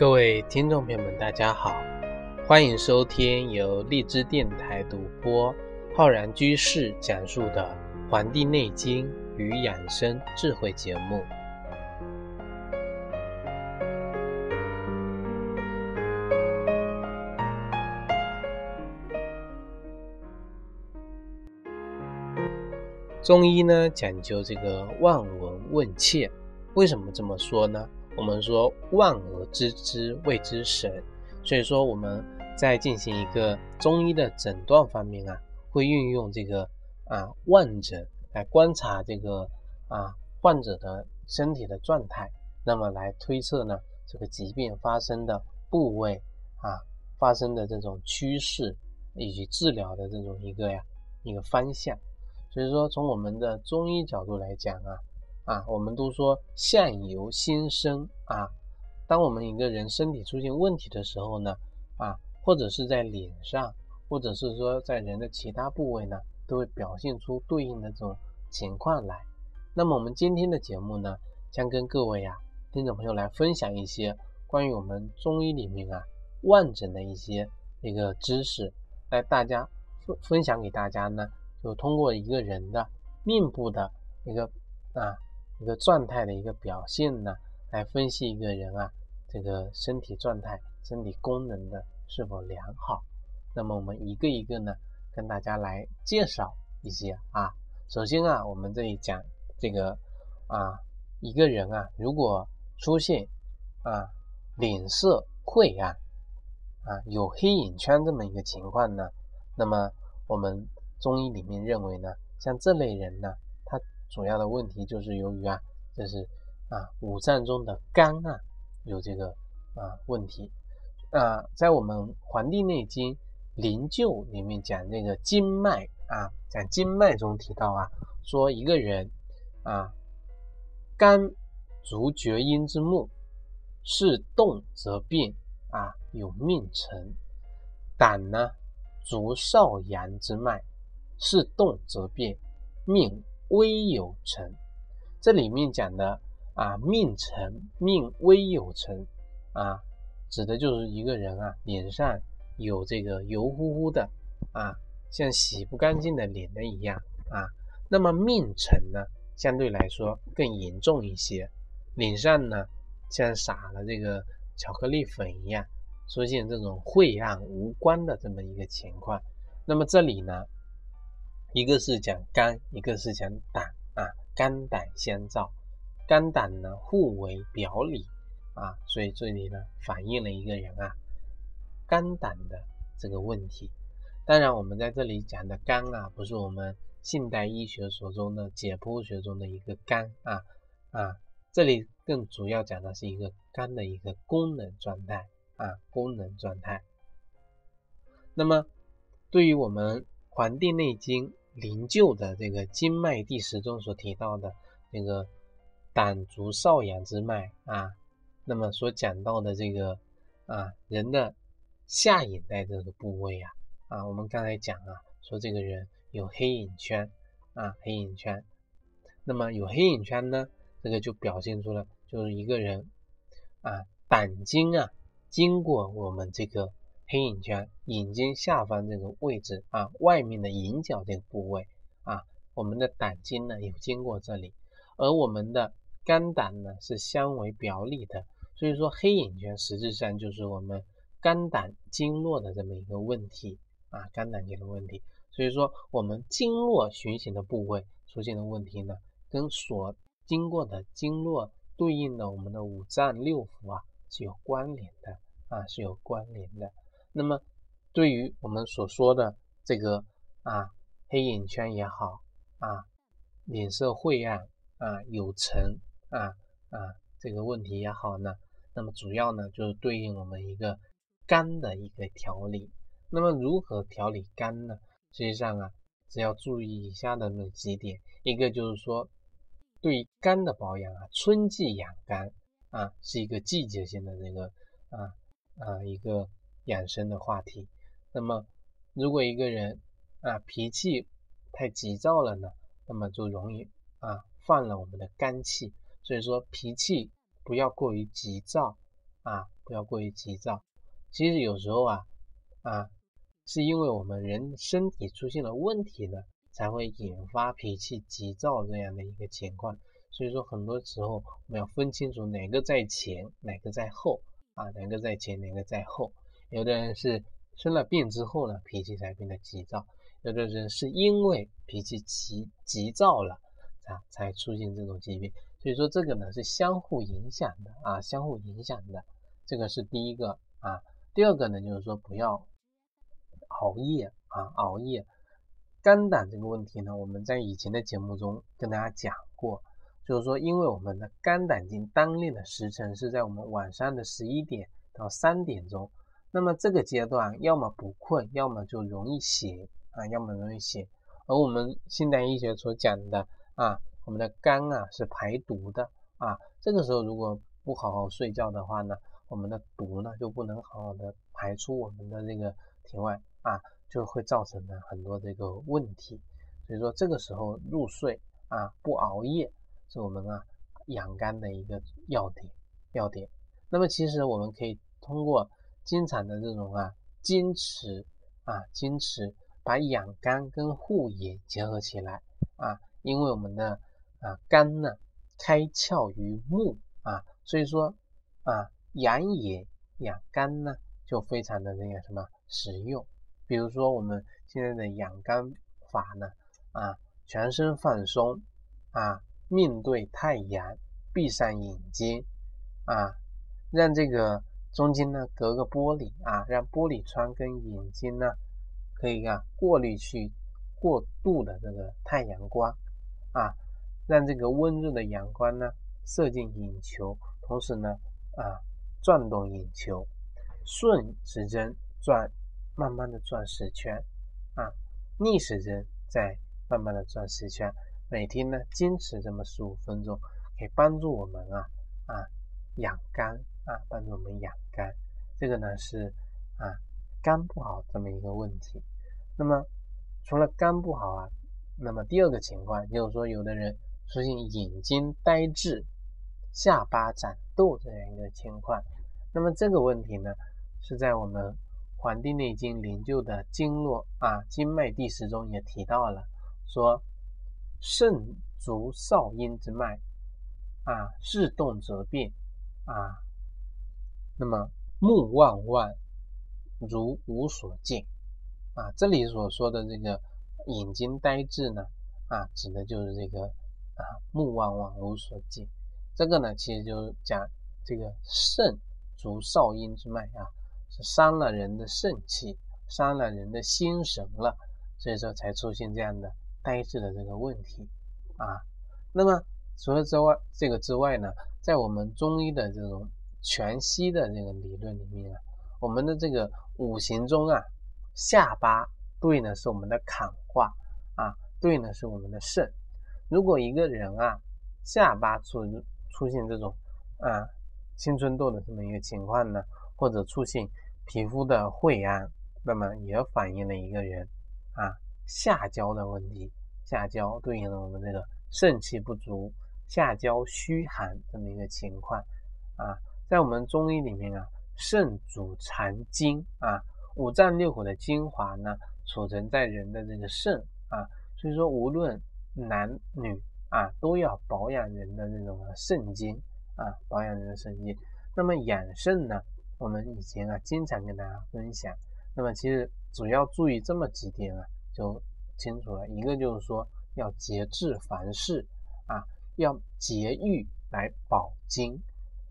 各位听众朋友们，大家好，欢迎收听由荔枝电台独播、浩然居士讲述的《黄帝内经与养生智慧》节目。中医呢讲究这个望闻问切，为什么这么说呢？我们说望而知之谓之神，所以说我们在进行一个中医的诊断方面啊，会运用这个啊望诊来观察这个啊患者的身体的状态，那么来推测呢这个疾病发生的部位啊发生的这种趋势以及治疗的这种一个呀一个方向。所以说从我们的中医角度来讲啊。啊，我们都说相由心生啊。当我们一个人身体出现问题的时候呢，啊，或者是在脸上，或者是说在人的其他部位呢，都会表现出对应的这种情况来。那么我们今天的节目呢，将跟各位啊听众朋友来分享一些关于我们中医里面啊望诊的一些一个知识，来大家分分享给大家呢，就通过一个人的面部的一个啊。一个状态的一个表现呢，来分析一个人啊，这个身体状态、身体功能的是否良好。那么我们一个一个呢，跟大家来介绍一些啊。首先啊，我们这里讲这个啊，一个人啊，如果出现啊脸色晦暗啊，有黑眼圈这么一个情况呢，那么我们中医里面认为呢，像这类人呢。主要的问题就是由于啊，这是啊五脏中的肝啊有这个啊问题啊，在我们《黄帝内经·灵柩》里面讲那个经脉啊，讲经脉中提到啊，说一个人啊，肝足厥阴之木，是动则变啊，有命沉；胆呢足少阳之脉，是动则变，命。微有成，这里面讲的啊，命沉命微有成啊，指的就是一个人啊，脸上有这个油乎乎的啊，像洗不干净的脸的一样啊。那么命沉呢，相对来说更严重一些，脸上呢像撒了这个巧克力粉一样，出现这种晦暗无光的这么一个情况。那么这里呢？一个是讲肝，一个是讲胆啊，肝胆相照，肝胆呢互为表里啊，所以这里呢反映了一个人啊肝胆的这个问题。当然，我们在这里讲的肝啊，不是我们现代医学所中的解剖学中的一个肝啊啊，这里更主要讲的是一个肝的一个功能状态啊，功能状态。那么，对于我们《黄帝内经》。灵柩的这个经脉第十中所提到的那个胆足少阳之脉啊，那么所讲到的这个啊人的下眼袋这个部位啊啊，我们刚才讲啊，说这个人有黑眼圈啊，黑眼圈，那么有黑眼圈呢，这个就表现出了就是一个人啊胆经啊经过我们这个。黑眼圈，眼睛下方这个位置啊，外面的眼角这个部位啊，我们的胆经呢有经过这里，而我们的肝胆呢是相为表里的，所以说黑眼圈实质上就是我们肝胆经络的这么一个问题啊，肝胆经的问题，所以说我们经络循行的部位出现的问题呢，跟所经过的经络对应的我们的五脏六腑啊是有关联的啊，是有关联的。那么，对于我们所说的这个啊黑眼圈也好啊，脸色晦暗啊有沉啊啊这个问题也好呢，那么主要呢就是对应我们一个肝的一个调理。那么如何调理肝呢？实际上啊，只要注意以下的那几点，一个就是说，对肝的保养啊，春季养肝啊是一个季节性的这个啊啊一个。养生的话题，那么如果一个人啊脾气太急躁了呢，那么就容易啊犯了我们的肝气。所以说脾气不要过于急躁啊，不要过于急躁。其实有时候啊啊，是因为我们人身体出现了问题呢，才会引发脾气急躁这样的一个情况。所以说，很多时候我们要分清楚哪个在前，哪个在后啊，哪个在前，哪个在后。有的人是生了病之后呢，脾气才变得急躁；有的人是因为脾气急急躁了啊，才出现这种疾病。所以说这个呢是相互影响的啊，相互影响的，这个是第一个啊。第二个呢就是说不要熬夜啊，熬夜。肝胆这个问题呢，我们在以前的节目中跟大家讲过，就是说因为我们的肝胆经当令的时辰是在我们晚上的十一点到三点钟，那么这个阶段要么不困，要么就容易醒啊，要么容易醒。而我们现代医学所讲的啊。我们的肝啊是排毒的啊，这个时候如果不好好睡觉的话呢，我们的毒呢就不能好好的排出我们的这个体外啊，就会造成呢很多这个问题。所以说这个时候入睡啊，不熬夜是我们啊养肝的一个要点要点。那么其实我们可以通过经常的这种啊坚持啊坚持，把养肝跟护眼结合起来啊，因为我们的。啊，肝呢开窍于目啊，所以说啊养眼养肝呢就非常的那个什么实用。比如说我们现在的养肝法呢啊，全身放松啊，面对太阳，闭上眼睛啊，让这个中间呢隔个玻璃啊，让玻璃窗跟眼睛呢可以啊过滤去过度的这个太阳光啊。让这个温热的阳光呢射进眼球，同时呢啊转动眼球，顺时针转，慢慢的转十圈啊，逆时针再慢慢的转十圈。每天呢坚持这么十五分钟，可以帮助我们啊啊养肝啊，帮助我们养肝。这个呢是啊肝不好这么一个问题。那么除了肝不好啊，那么第二个情况就是说有的人。出现眼睛呆滞、下巴长痘这样一个情况，那么这个问题呢，是在我们《黄帝内经》灵柩的经络啊经脉第十中也提到了，说肾足少阴之脉啊，日动则变啊，那么目望望如无所见啊，这里所说的这个眼睛呆滞呢啊，指的就是这个。啊，目望望无所见，这个呢，其实就是讲这个肾足少阴之脉啊，是伤了人的肾气，伤了人的心神了，所以说才出现这样的呆滞的这个问题啊。那么除了之外，这个之外呢，在我们中医的这种全息的这个理论里面啊，我们的这个五行中啊，下巴对应的是我们的坎卦啊，对应的是我们的肾。如果一个人啊下巴出出现这种啊青春痘的这么一个情况呢，或者出现皮肤的晦暗，那么也反映了一个人啊下焦的问题。下焦对应了我们这个肾气不足、下焦虚寒这么一个情况啊。在我们中医里面啊，肾主藏精啊，五脏六腑的精华呢储存在人的这个肾啊，所以说无论。男女啊都要保养人的这种肾精啊，保养人的肾精。那么养肾呢，我们以前啊经常跟大家分享。那么其实主要注意这么几点啊，就清楚了。一个就是说要节制凡事啊，要节欲来保精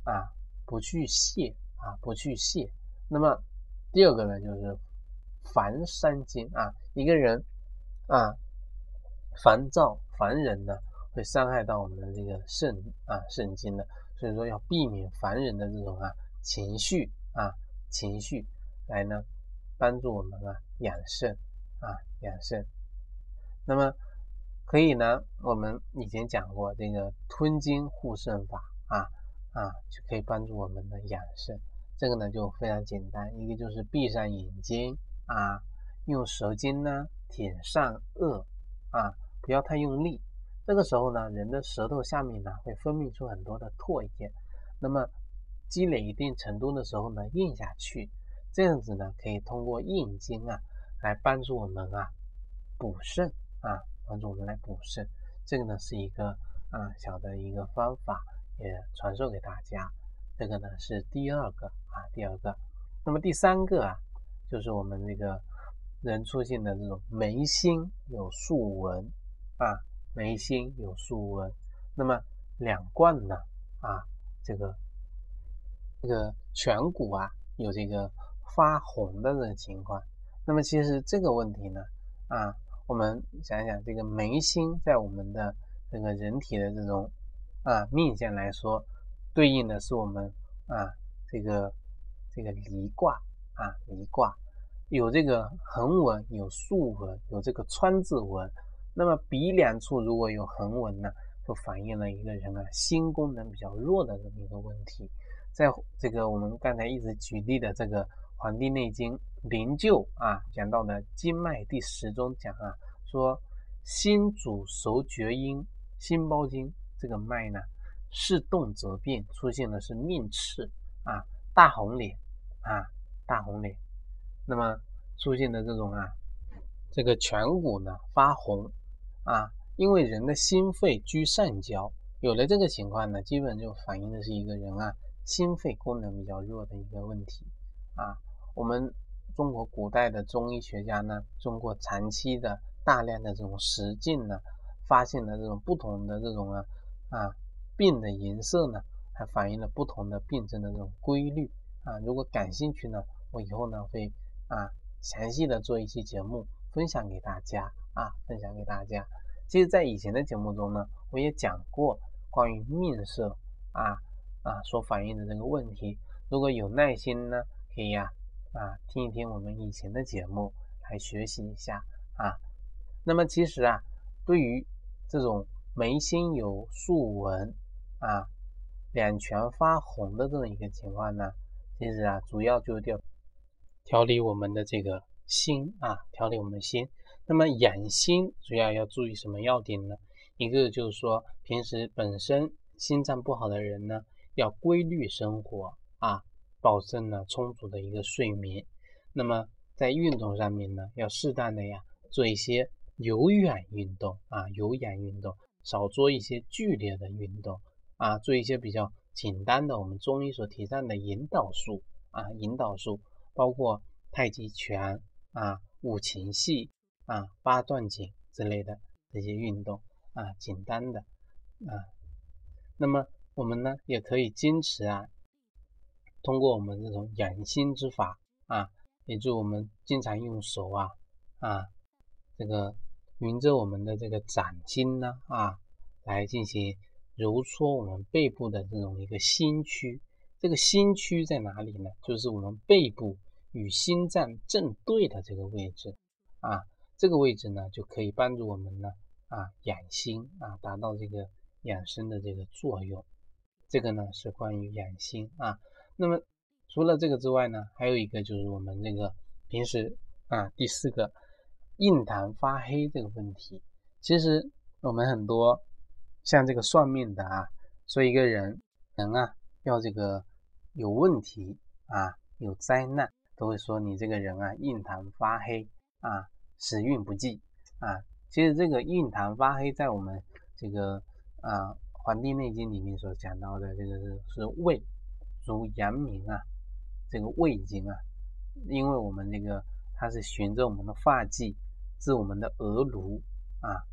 啊，不去泄啊，不去泄。那么第二个呢，就是烦伤精啊，一个人啊。烦躁、烦人呢，会伤害到我们的这个肾啊、肾经的，所以说要避免烦人的这种啊情绪啊情绪，来呢帮助我们啊养肾啊养肾。那么可以呢，我们以前讲过这个吞金护肾法啊啊，就可以帮助我们的养肾。这个呢就非常简单，一个就是闭上眼睛啊，用舌尖呢舔上颚啊。不要太用力，这个时候呢，人的舌头下面呢会分泌出很多的唾液，那么积累一定程度的时候呢，咽下去，这样子呢，可以通过咽经啊，来帮助我们啊补肾啊，帮助我们来补肾。这个呢是一个啊小的一个方法，也传授给大家。这个呢是第二个啊，第二个。那么第三个啊，就是我们这个人出现的这种眉心有竖纹啊，眉心有竖纹，那么两冠呢啊，这个这个颧骨啊有这个发红的这个情况。那么其实这个问题呢啊，我们想一想这个眉心在我们的这个人体的这种啊命线来说，对应的是我们啊这个。这个离卦啊，离卦有这个横纹，有竖纹，有这个川字纹。那么鼻梁处如果有横纹呢，就反映了一个人啊心功能比较弱的这么一个问题。在这个我们刚才一直举例的这个《黄帝内经·灵柩》啊讲到的经脉第十中讲啊，说心主手厥阴，心包经这个脉呢，是动则变，出现的是面赤啊。大红脸啊，大红脸，那么出现的这种啊，这个颧骨呢发红啊，因为人的心肺居上焦，有了这个情况呢，基本就反映的是一个人啊心肺功能比较弱的一个问题啊。我们中国古代的中医学家呢，通过长期的大量的这种实践呢，发现了这种不同的这种啊啊病的颜色呢。它反映了不同的病症的这种规律啊！如果感兴趣呢，我以后呢会啊详细的做一期节目分享给大家啊，分享给大家。其实，在以前的节目中呢，我也讲过关于面色啊啊所反映的这个问题。如果有耐心呢，可以呀啊听一听我们以前的节目来学习一下啊。那么其实啊，对于这种眉心有竖纹啊。两拳发红的这么一个情况呢，其实啊，主要就调调理我们的这个心啊，调理我们的心。那么养心主要要注意什么要点呢？一个就是说，平时本身心脏不好的人呢，要规律生活啊，保证呢充足的一个睡眠。那么在运动上面呢，要适当的呀做一些有氧运动啊，有氧运动，少做一些剧烈的运动。啊，做一些比较简单的，我们中医所提倡的引导术啊，引导术包括太极拳啊、五禽戏啊、八段锦之类的这些运动啊，简单的啊。那么我们呢，也可以坚持啊，通过我们这种养心之法啊，也就我们经常用手啊啊，这个匀着我们的这个掌心呢啊，来进行。揉搓我们背部的这种一个心区，这个心区在哪里呢？就是我们背部与心脏正对的这个位置啊，这个位置呢就可以帮助我们呢啊养心啊，达到这个养生的这个作用。这个呢是关于养心啊。那么除了这个之外呢，还有一个就是我们这个平时啊第四个印堂发黑这个问题，其实我们很多。像这个算命的啊，说一个人人啊要这个有问题啊，有灾难，都会说你这个人啊印堂发黑啊，时运不济啊。其实这个印堂发黑，在我们这个啊《黄帝内经》里面所讲到的这个是是胃足阳明啊，这个胃经啊，因为我们这个它是循着我们的发际至我们的额颅啊。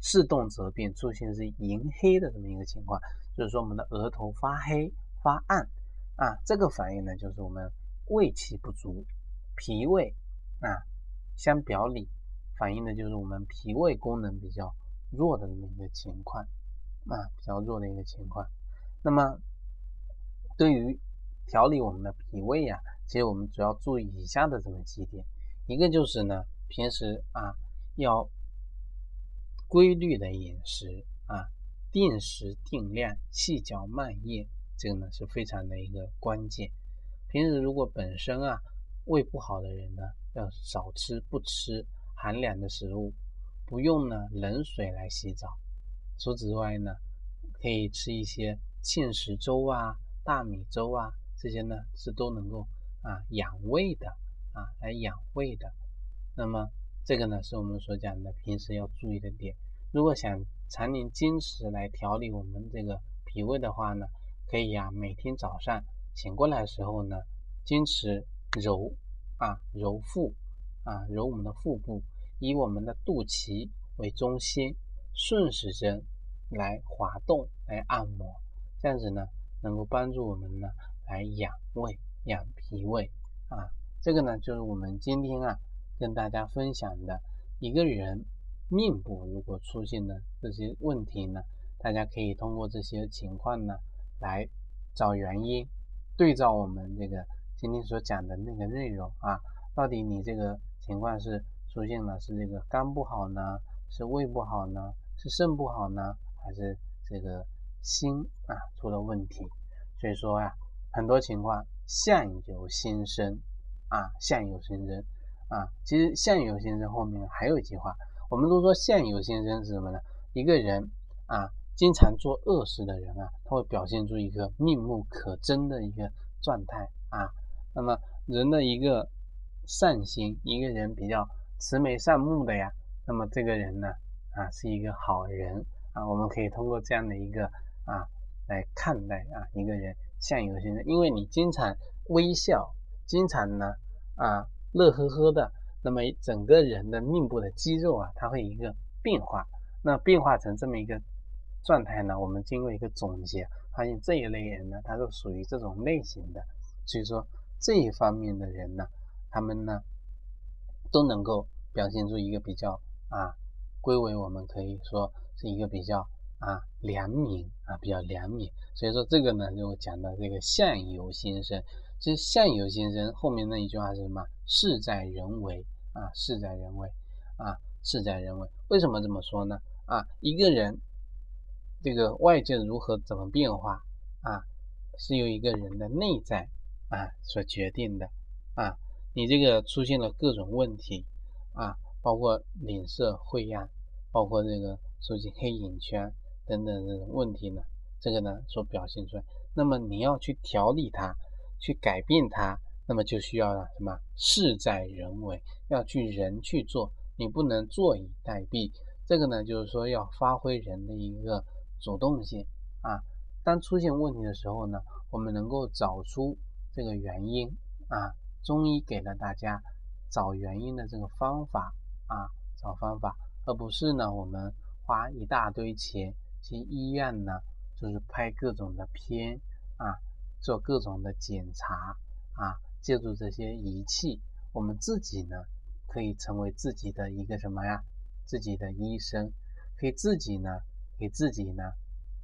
视动则变，出现是银黑的这么一个情况，就是说我们的额头发黑发暗啊，这个反应呢，就是我们胃气不足，脾胃啊相表里，反映的就是我们脾胃功能比较弱的这么一个情况啊，比较弱的一个情况。那么对于调理我们的脾胃啊，其实我们主要注意以下的这么几点，一个就是呢，平时啊要。规律的饮食啊，定时定量，细嚼慢咽，这个呢是非常的一个关键。平时如果本身啊胃不好的人呢，要少吃不吃寒凉的食物，不用呢冷水来洗澡。除此之外呢，可以吃一些芡实粥啊、大米粥啊，这些呢是都能够啊养胃的啊，来养胃的。那么这个呢是我们所讲的平时要注意的点。如果想常年坚持来调理我们这个脾胃的话呢，可以呀，每天早上醒过来的时候呢，坚持揉啊揉腹啊揉我们的腹部，以我们的肚脐为中心，顺时针来滑动来按摩，这样子呢能够帮助我们呢来养胃养脾胃啊。这个呢就是我们今天啊。跟大家分享的一个人面部如果出现了这些问题呢，大家可以通过这些情况呢来找原因，对照我们这个今天所讲的那个内容啊，到底你这个情况是出现了是这个肝不好呢，是胃不好呢，是肾不好呢，还是这个心啊出了问题？所以说呀，很多情况相由心生啊，相由心生。啊，其实相由心生后面还有一句话，我们都说相由心生是什么呢？一个人啊，经常做恶事的人啊，他会表现出一个面目可憎的一个状态啊。那么人的一个善心，一个人比较慈眉善目的呀，那么这个人呢啊是一个好人啊。我们可以通过这样的一个啊来看待啊一个人相由心生，因为你经常微笑，经常呢啊。乐呵呵的，那么整个人的面部的肌肉啊，它会一个变化。那变化成这么一个状态呢，我们经过一个总结，发现这一类人呢，他是属于这种类型的。所以说这一方面的人呢，他们呢都能够表现出一个比较啊，归为我们可以说是一个比较啊良民啊，比较良民。所以说这个呢，就讲到这个相由心生。其实相由心生后面那一句话是什么？事在人为啊，事在人为啊，事在人为。为什么这么说呢？啊，一个人这个外界如何怎么变化啊，是由一个人的内在啊所决定的啊。你这个出现了各种问题啊，包括脸色晦暗，包括这个出现黑眼圈等等这种问题呢，这个呢所表现出来，那么你要去调理它。去改变它，那么就需要什么？事在人为，要去人去做，你不能坐以待毙。这个呢，就是说要发挥人的一个主动性啊。当出现问题的时候呢，我们能够找出这个原因啊。中医给了大家找原因的这个方法啊，找方法，而不是呢我们花一大堆钱去医院呢，就是拍各种的片啊。做各种的检查啊，借助这些仪器，我们自己呢可以成为自己的一个什么呀？自己的医生，可以自己呢给自己呢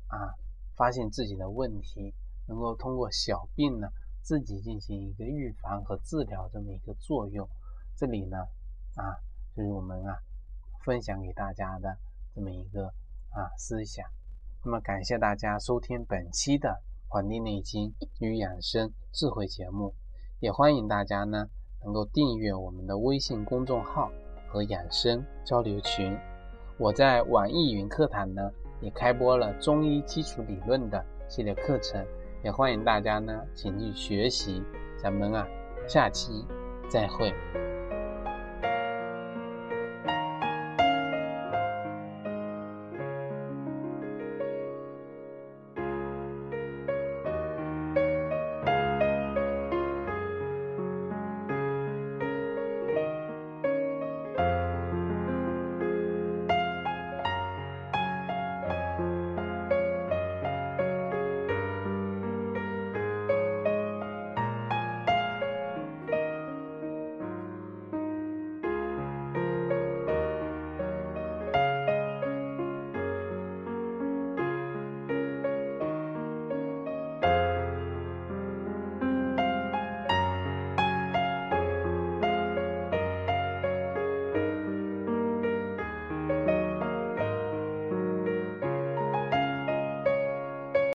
啊发现自己的问题，能够通过小病呢自己进行一个预防和治疗这么一个作用。这里呢啊就是我们啊分享给大家的这么一个啊思想。那么感谢大家收听本期的。《黄帝内经与养生智慧》节目，也欢迎大家呢能够订阅我们的微信公众号和养生交流群。我在网易云课堂呢也开播了中医基础理论的系列课程，也欢迎大家呢前去学习。咱们啊下期再会。